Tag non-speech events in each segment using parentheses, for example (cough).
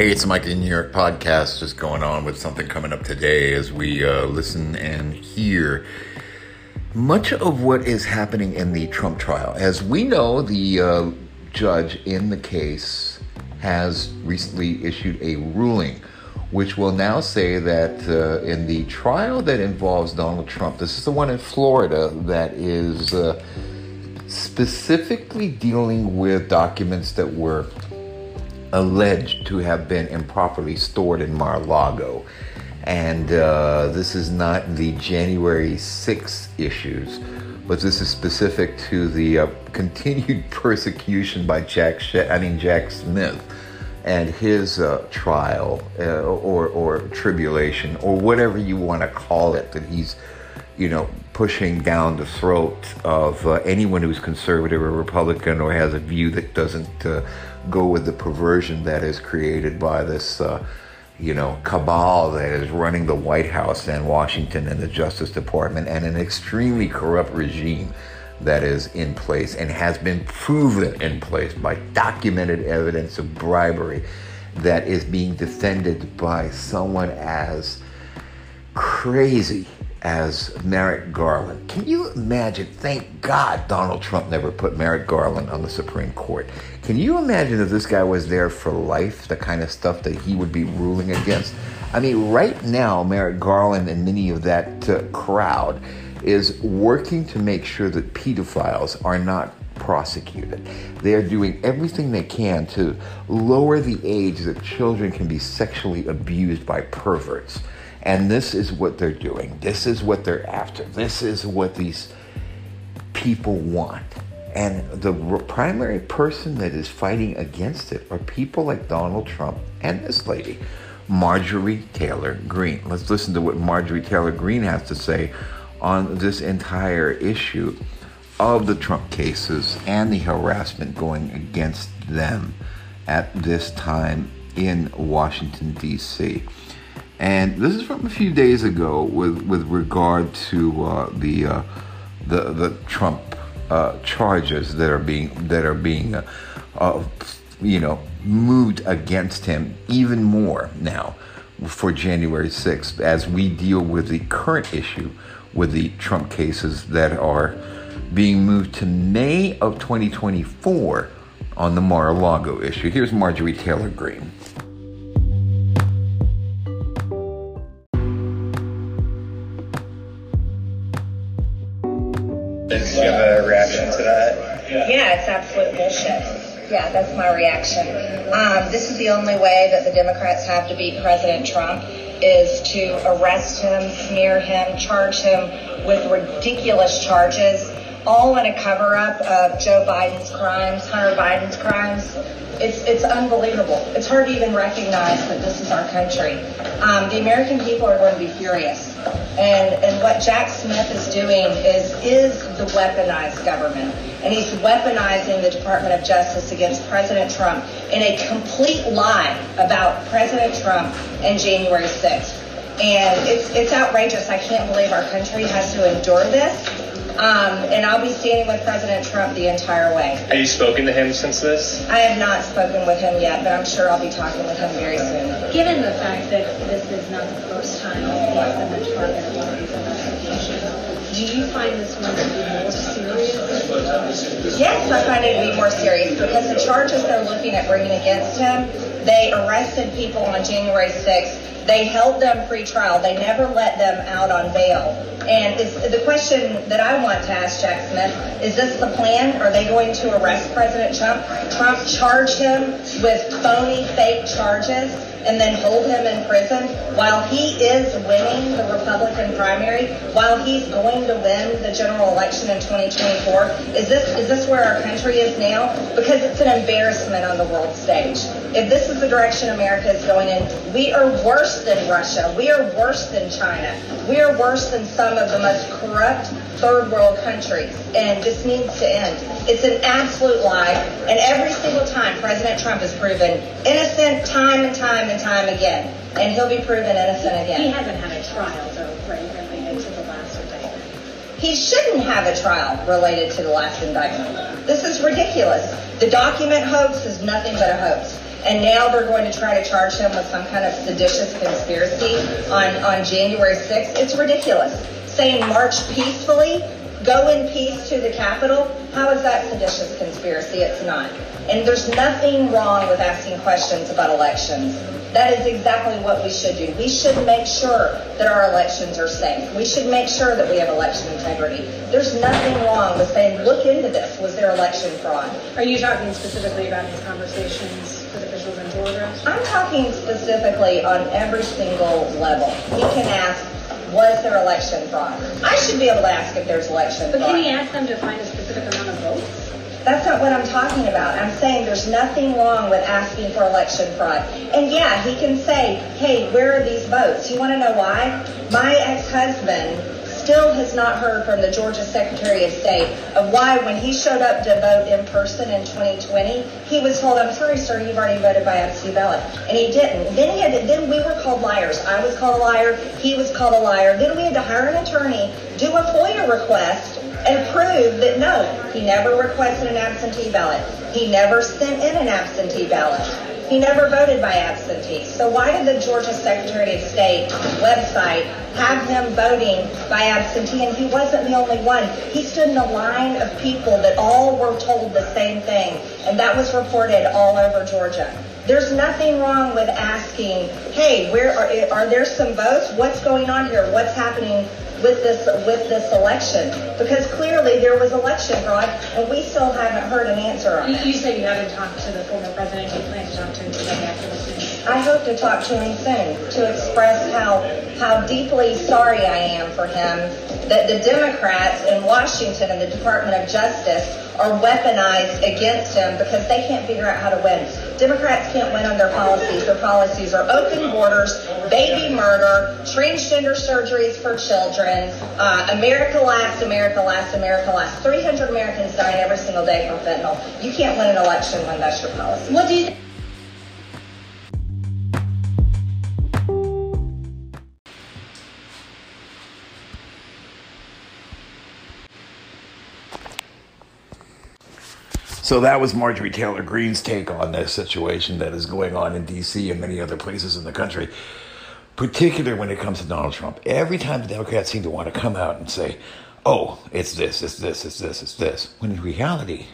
Hey, it's Mike in New York podcast. Just going on with something coming up today as we uh, listen and hear much of what is happening in the Trump trial. As we know, the uh, judge in the case has recently issued a ruling which will now say that uh, in the trial that involves Donald Trump, this is the one in Florida that is uh, specifically dealing with documents that were alleged to have been improperly stored in Mar-a-Lago. And uh, this is not the January 6th issues, but this is specific to the uh, (laughs) continued persecution by Jack, Sh- I mean Jack Smith, and his uh, trial uh, or or tribulation or whatever you want to call it that he's, you know, pushing down the throat of uh, anyone who's conservative or Republican or has a view that doesn't uh, go with the perversion that is created by this, uh, you know, cabal that is running the White House and Washington and the Justice Department and an extremely corrupt regime that is in place and has been proven in place by documented evidence of bribery that is being defended by someone as crazy as Merrick Garland. Can you imagine? Thank God Donald Trump never put Merrick Garland on the Supreme Court. Can you imagine if this guy was there for life, the kind of stuff that he would be ruling against? I mean, right now, Merrick Garland and many of that uh, crowd is working to make sure that pedophiles are not prosecuted. They are doing everything they can to lower the age that children can be sexually abused by perverts. And this is what they're doing. This is what they're after. This is what these people want. And the primary person that is fighting against it are people like Donald Trump and this lady, Marjorie Taylor Greene. Let's listen to what Marjorie Taylor Greene has to say on this entire issue of the Trump cases and the harassment going against them at this time in Washington, D.C. And this is from a few days ago with, with regard to uh, the, uh, the, the Trump uh, charges that are being, that are being uh, uh, you know, moved against him even more now for January 6th as we deal with the current issue with the Trump cases that are being moved to May of 2024 on the Mar a Lago issue. Here's Marjorie Taylor Greene. Yeah, that's my reaction. Um, this is the only way that the Democrats have to beat President Trump is to arrest him, smear him, charge him with ridiculous charges, all in a cover up of Joe Biden's crimes, Hunter Biden's crimes. It's, it's unbelievable. It's hard to even recognize that this is our country. Um, the American people are going to be furious. And, and what Jack Smith is doing is, is the weaponized government. And he's weaponizing the Department of Justice against President Trump in a complete lie about President Trump and January 6th. And it's, it's outrageous. I can't believe our country has to endure this. Um, and I'll be standing with President Trump the entire way. Have you spoken to him since this? I have not spoken with him yet, but I'm sure I'll be talking with him very soon. Given the fact that this is not the first time he's been the target of one of these investigations, do you find this one to be more serious? Yes, I find it to be more serious because the charges they're looking at bringing against him, they arrested people on January 6th. They held them pre-trial. They never let them out on bail. And the question that I want to ask Jack Smith is this the plan? Are they going to arrest President Trump? Trump charge him with phony, fake charges and then hold him in prison while he is winning the Republican primary, while he's going to win the general election in 2024? Is this is this where our country is now? Because it's an embarrassment on the world stage. If this is the direction America is going in, we are worse than Russia. We are worse than China. We are worse than some of the most corrupt third world countries. And this needs to end. It's an absolute lie. And every single time President Trump has proven innocent time and time and time again. And he'll be proven innocent again. He hasn't had a trial, though, right, related to the last indictment. He shouldn't have a trial related to the last indictment. This is ridiculous. The document hoax is nothing but a hoax. And now they're going to try to charge him with some kind of seditious conspiracy on, on January 6th. It's ridiculous. Saying march peacefully, go in peace to the Capitol, how is that seditious conspiracy? It's not. And there's nothing wrong with asking questions about elections. That is exactly what we should do. We should make sure that our elections are safe. We should make sure that we have election integrity. There's nothing wrong with saying, look into this. Was there election fraud? Are you talking specifically about these conversations with officials in Georgia? I'm talking specifically on every single level. He can ask, was there election fraud? I should be able to ask if there's election But fraud. can he ask them to find a specific amount of votes? That's not what I'm talking about. I'm saying there's nothing wrong with asking for election fraud. And yeah, he can say, hey, where are these votes? You want to know why? My ex-husband still has not heard from the Georgia Secretary of State of why when he showed up to vote in person in 2020, he was told, I'm sorry, sir, you've already voted by absentee ballot. And he didn't. Then he had to, then we were called liars. I was called a liar. He was called a liar. Then we had to hire an attorney, do a FOIA request, and prove that no, he never requested an absentee ballot. He never sent in an absentee ballot. He never voted by absentee. So why did the Georgia Secretary of State website have him voting by absentee? And he wasn't the only one. He stood in a line of people that all were told the same thing. And that was reported all over Georgia. There's nothing wrong with asking, hey, where are, are there some votes? What's going on here? What's happening with this with this election? Because clearly there was election fraud, and we still haven't heard an answer on You, it. you haven't talked to the former president. You plan to talk to him today after this? I hope to talk to him soon to express how how deeply sorry I am for him that the Democrats in Washington and the Department of Justice are weaponized against him because they can't figure out how to win. Democrats can't win on their policies. Their policies are open borders, baby murder, transgender surgeries for children, uh, America last, America last, America last. 300 Americans die every single day from fentanyl. You can't win an election when that's your policy. What do you think? So that was Marjorie Taylor Greene's take on this situation that is going on in D.C. and many other places in the country, particularly when it comes to Donald Trump. Every time the Democrats seem to want to come out and say, oh, it's this, it's this, it's this, it's this, when in reality,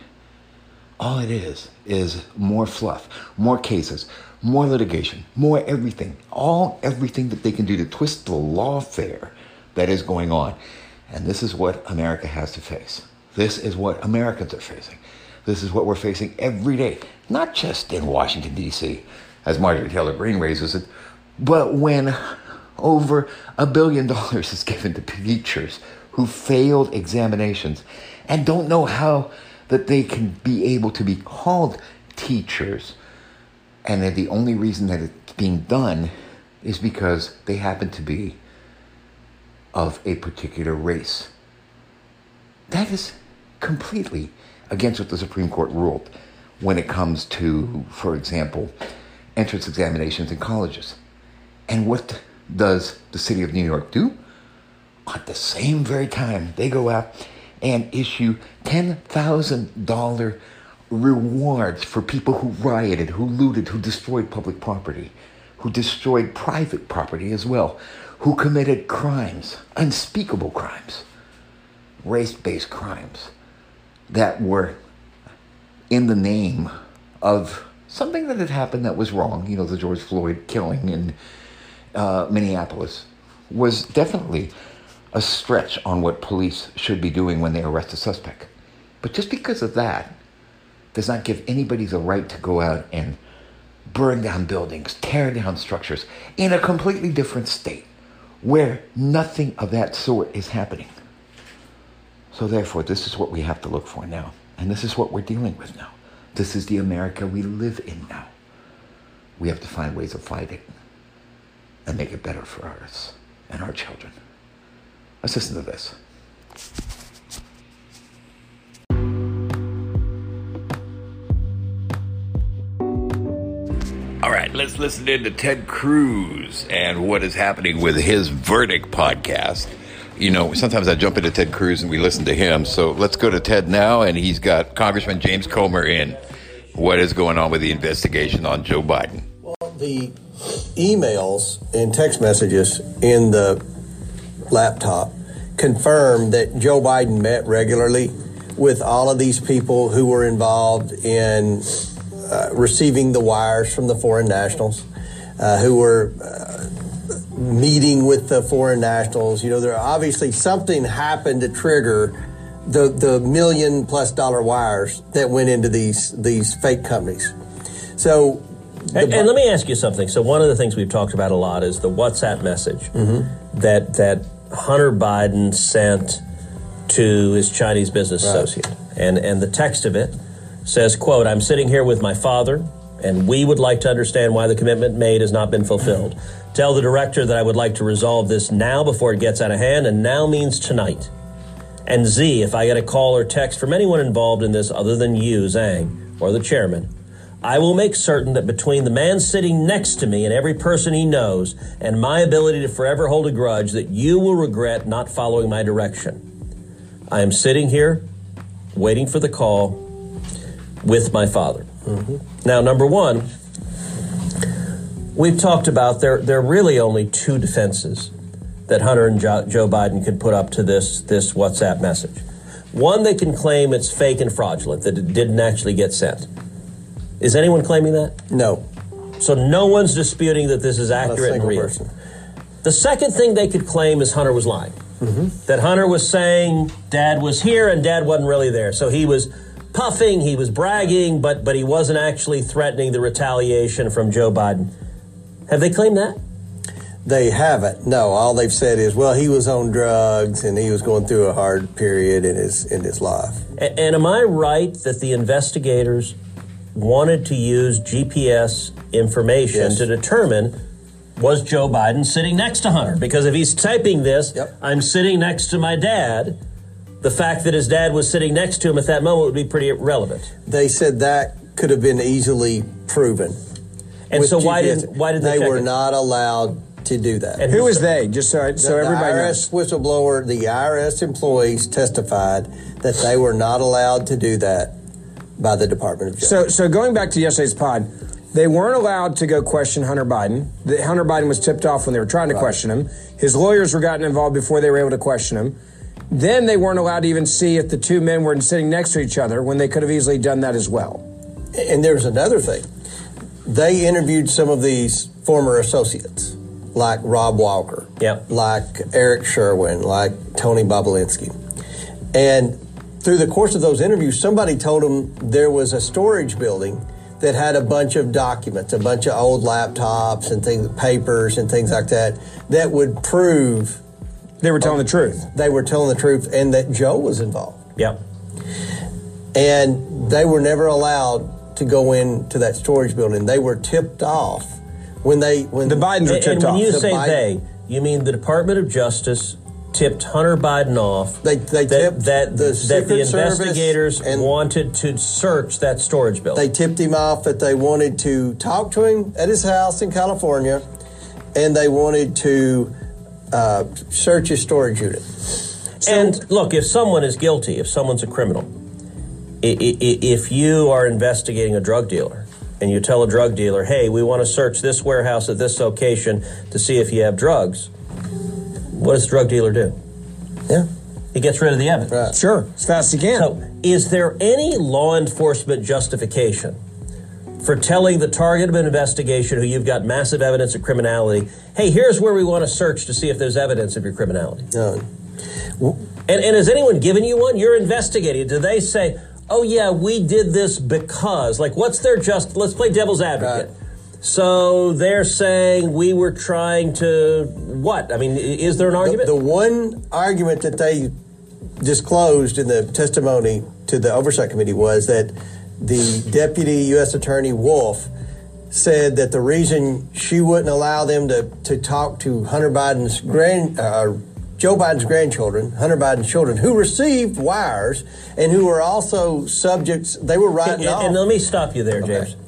all it is is more fluff, more cases, more litigation, more everything, all everything that they can do to twist the lawfare that is going on. And this is what America has to face. This is what Americans are facing. This is what we're facing every day, not just in Washington, D.C., as Marjorie Taylor Greene raises it, but when over a billion dollars is given to teachers who failed examinations and don't know how that they can be able to be called teachers, and that the only reason that it's being done is because they happen to be of a particular race. That is completely against what the Supreme Court ruled when it comes to, for example, entrance examinations in colleges. And what does the city of New York do? At the same very time, they go out and issue $10,000 rewards for people who rioted, who looted, who destroyed public property, who destroyed private property as well, who committed crimes, unspeakable crimes, race based crimes that were in the name of something that had happened that was wrong. You know, the George Floyd killing in uh, Minneapolis was definitely a stretch on what police should be doing when they arrest a suspect. But just because of that does not give anybody the right to go out and burn down buildings, tear down structures in a completely different state where nothing of that sort is happening. So, therefore, this is what we have to look for now. And this is what we're dealing with now. This is the America we live in now. We have to find ways of fighting and make it better for us and our children. Let's listen to this. All right, let's listen in to Ted Cruz and what is happening with his Verdict podcast. You know, sometimes I jump into Ted Cruz and we listen to him. So let's go to Ted now, and he's got Congressman James Comer in. What is going on with the investigation on Joe Biden? Well, the emails and text messages in the laptop confirm that Joe Biden met regularly with all of these people who were involved in uh, receiving the wires from the foreign nationals, uh, who were uh, meeting with the foreign nationals. You know, there obviously something happened to trigger the the million plus dollar wires that went into these these fake companies. So. And, and, let me ask you something. So one of the things we've talked about a lot is the WhatsApp message mm-hmm. that that Hunter Biden sent to his Chinese business right. associate, and and the text of it says, "quote I'm sitting here with my father, and we would like to understand why the commitment made has not been fulfilled. Tell the director that I would like to resolve this now before it gets out of hand, and now means tonight." And Z, if I get a call or text from anyone involved in this other than you, Zhang, or the chairman, I will make certain that between the man sitting next to me and every person he knows, and my ability to forever hold a grudge, that you will regret not following my direction. I am sitting here waiting for the call with my father. Mm-hmm. Now, number one, we've talked about there, there are really only two defenses that Hunter and jo- Joe Biden could put up to this, this WhatsApp message. One, they can claim it's fake and fraudulent, that it didn't actually get sent. Is anyone claiming that? No. So no one's disputing that this is accurate and real. Person. The second thing they could claim is Hunter was lying. Mm-hmm. That Hunter was saying dad was here and dad wasn't really there. So he was puffing, he was bragging, but but he wasn't actually threatening the retaliation from Joe Biden. Have they claimed that? They haven't. No, all they've said is, well, he was on drugs and he was going through a hard period in his in his life. And, and am I right that the investigators wanted to use GPS information yes. to determine was Joe Biden sitting next to Hunter? Because if he's typing this, yep. I'm sitting next to my dad, the fact that his dad was sitting next to him at that moment would be pretty relevant. They said that could have been easily proven. And so why did why did they? They were it? not allowed to do that. And who was they? Just so the, so everybody the IRS knows. whistleblower, the IRS employees testified that they were not allowed to do that by the Department of Justice. So, so going back to yesterday's pod, they weren't allowed to go question Hunter Biden. The, Hunter Biden was tipped off when they were trying to right. question him. His lawyers were gotten involved before they were able to question him. Then they weren't allowed to even see if the two men were sitting next to each other when they could have easily done that as well. And there's another thing. They interviewed some of these former associates, like Rob Walker, yep. like Eric Schwerin, like Tony Bobulinski. And through the course of those interviews, somebody told them there was a storage building that had a bunch of documents, a bunch of old laptops and things, papers and things like that, that would prove they were telling the truth. They were telling the truth, and that Joe was involved. Yeah. And they were never allowed to go into that storage building. They were tipped off when they when the Bidens were tipped and, and when you the say Biden, they, you mean the Department of Justice tipped Hunter Biden off. They, they that, tipped that, the that the investigators wanted to search that storage building. They tipped him off that they wanted to talk to him at his house in California, and they wanted to uh, search his storage unit. So, and look, if someone is guilty, if someone's a criminal, if you are investigating a drug dealer and you tell a drug dealer, hey, we want to search this warehouse at this location to see if you have drugs, what does the drug dealer do? Yeah. He gets rid of the evidence. Right. Sure, as fast as he can. So, is there any law enforcement justification for telling the target of an investigation who you've got massive evidence of criminality, hey, here's where we want to search to see if there's evidence of your criminality? No. And, and has anyone given you one? You're investigating. Do they say, oh, yeah, we did this because? Like, what's their just, let's play devil's advocate. Right. So they're saying we were trying to what? I mean, is there an argument? The, the, one argument that they disclosed in the testimony to the oversight committee was that the deputy U.S. Attorney Wolf said that the reason she wouldn't allow them to, to talk to Hunter Biden's grand uh, Joe Biden's grandchildren, Hunter Biden's children, who received wires and who were also subjects. They were writing and, off. And let me stop you there, James. Okay.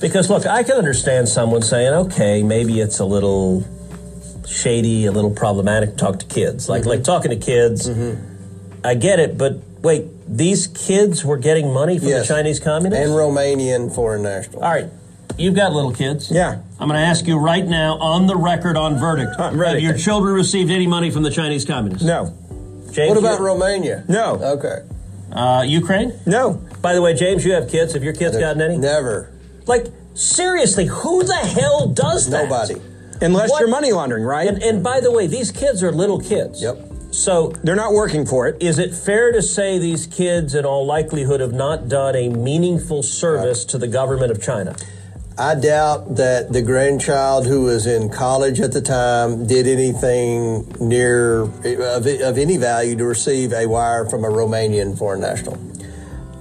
Because look, I can understand someone saying, okay, maybe it's a little shady, a little problematic to talk to kids. Like mm-hmm. like talking to kids, mm-hmm. I get it, but Wait, these kids were getting money from Yes. the Chinese communists? and Romanian foreign nationals. All right, you've got little kids. Yeah. I'm going to ask you right now, on the record, on verdict. I'm (laughs) ready. Have your children received any money from the Chinese communists? No. James, What about you- Romania? No. Okay. uh, Ukraine? No. By the way, James, you have kids. Have your kids gotten any? Never. Like, seriously, who the hell does that? Nobody. Unless What? you're money laundering, right? And, and by the way, these kids are little kids. Yep. So, They're not working for it. is it fair to say these kids, in all likelihood, have not done a meaningful service to the government of China? I doubt that the grandchild who was in college at the time did anything near of, of any value to receive a wire from a Romanian foreign national.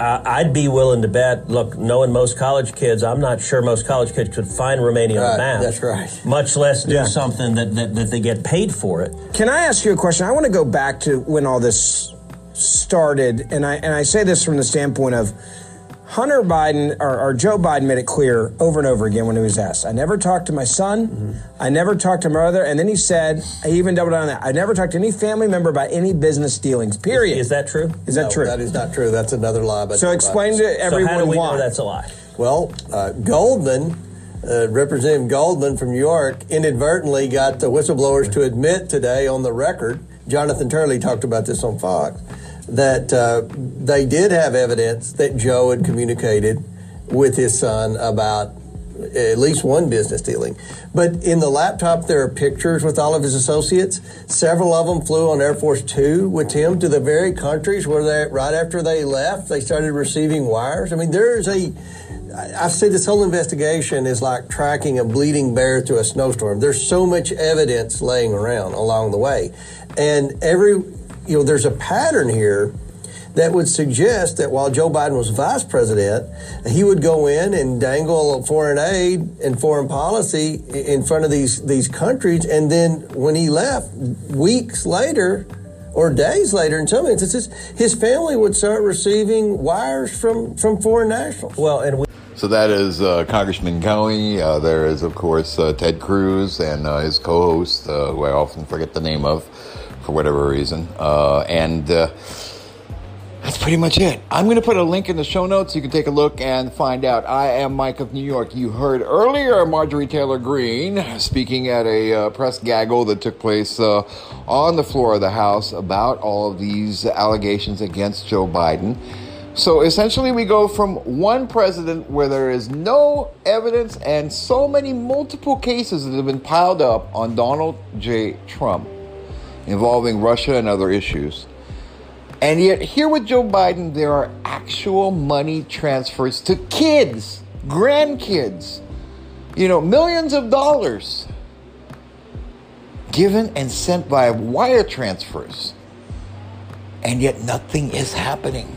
Uh, I'd be willing to bet. Look, knowing most college kids, I'm not sure most college kids could find Romania on Right, the map. that's right. Much less do Yeah. something that, that, that they get paid for it. Can I ask you a question? I want to go back to when all this started, and I and I say this from the standpoint of Hunter Biden or, or Joe Biden made it clear over and over again when he was asked. I never talked to my son. Mm-hmm. I never talked to my mother. And then he said, he even doubled down on that. I never talked to any family member about any business dealings. Period. Is that true? Is that true? That is not true. That's another lie. But so explain to everyone so how do we why. know that's a lie? Well, uh, Goldman, uh, Representative Goldman from New York, inadvertently got the whistleblowers to admit today on the record. Jonathan Turley talked about this on Fox that uh, they did have evidence that Joe had communicated with his son about at least one business dealing. But in the laptop, there are pictures with all of his associates. Several of them flew on Air Force Two with him to the very countries where they, right after they left, they started receiving wires. I mean, there is a, I- said this whole investigation is like tracking a bleeding bear through a snowstorm. There's so much evidence laying around along the way. And every, you know, there's a pattern here that would suggest that while Joe Biden was vice president, he would go in and dangle foreign aid and foreign policy in front of these these countries, and then when he left, weeks later or days later, in some instances, his family would start receiving wires from from foreign nationals. Well, and we, So that is uh, Congressman Comer. Uh, there is, of course, uh, Ted Cruz and uh, his co-host, uh, who I often forget the name of, for whatever reason. Uh, and uh, that's pretty much it. I'm going to put a link in the show notes. You can take a look and find out. I am Mike of New York. You heard earlier Marjorie Taylor Greene speaking at a uh, press gaggle that took place uh, on the floor of the House about all of these allegations against Joe Biden. So essentially, we go from one president where there is no evidence and so many multiple cases that have been piled up on Donald J. Trump involving Russia and other issues. And yet, here with Joe Biden, there are actual money transfers to kids, grandkids, you know, millions of dollars given and sent by wire transfers. And yet, nothing is happening.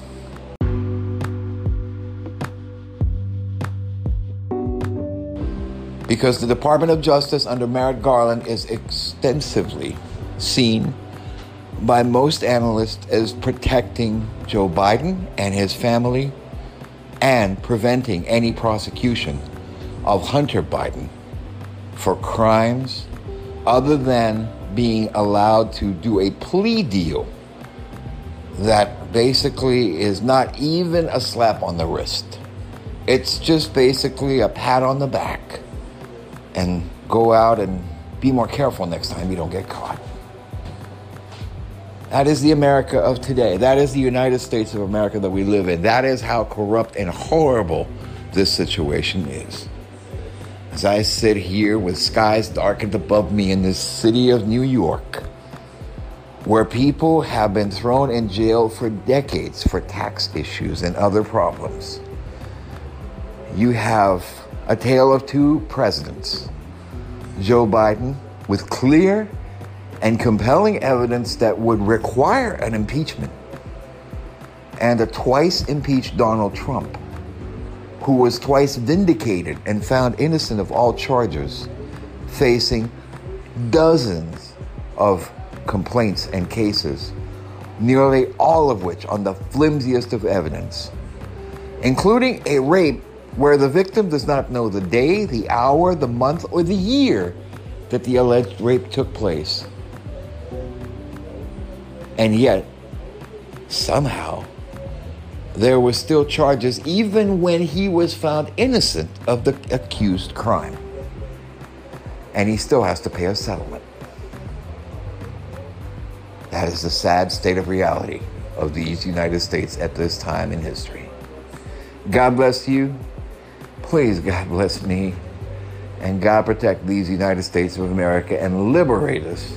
Because the Department of Justice under Merrick Garland is extensively seen by most analysts as protecting Joe Biden and his family and preventing any prosecution of Hunter Biden for crimes other than being allowed to do a plea deal that basically is not even a slap on the wrist. It's just basically a pat on the back and go out and be more careful next time you don't get caught. That is the America of today. That is the United States of America that we live in. That is how corrupt and horrible this situation is. As I sit here with skies darkened above me in this city of New York, where people have been thrown in jail for decades for tax issues and other problems, you have a tale of two presidents Joe Biden, with clear and compelling evidence that would require an impeachment, and a twice impeached Donald Trump, who was twice vindicated and found innocent of all charges, facing dozens of complaints and cases, nearly all of which on the flimsiest of evidence, including a rape where the victim does not know the day, the hour, the month, or the year that the alleged rape took place. And yet, somehow, there were still charges even when he was found innocent of the accused crime. And he still has to pay a settlement. That is the sad state of reality of these United States at this time in history. God bless you. Please, God bless me. And God protect these United States of America and liberate us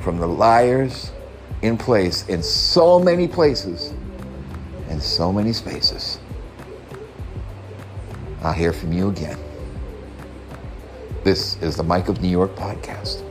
from the liars in place in so many places and so many spaces. I'll hear from you again. This is the Mike of New York podcast.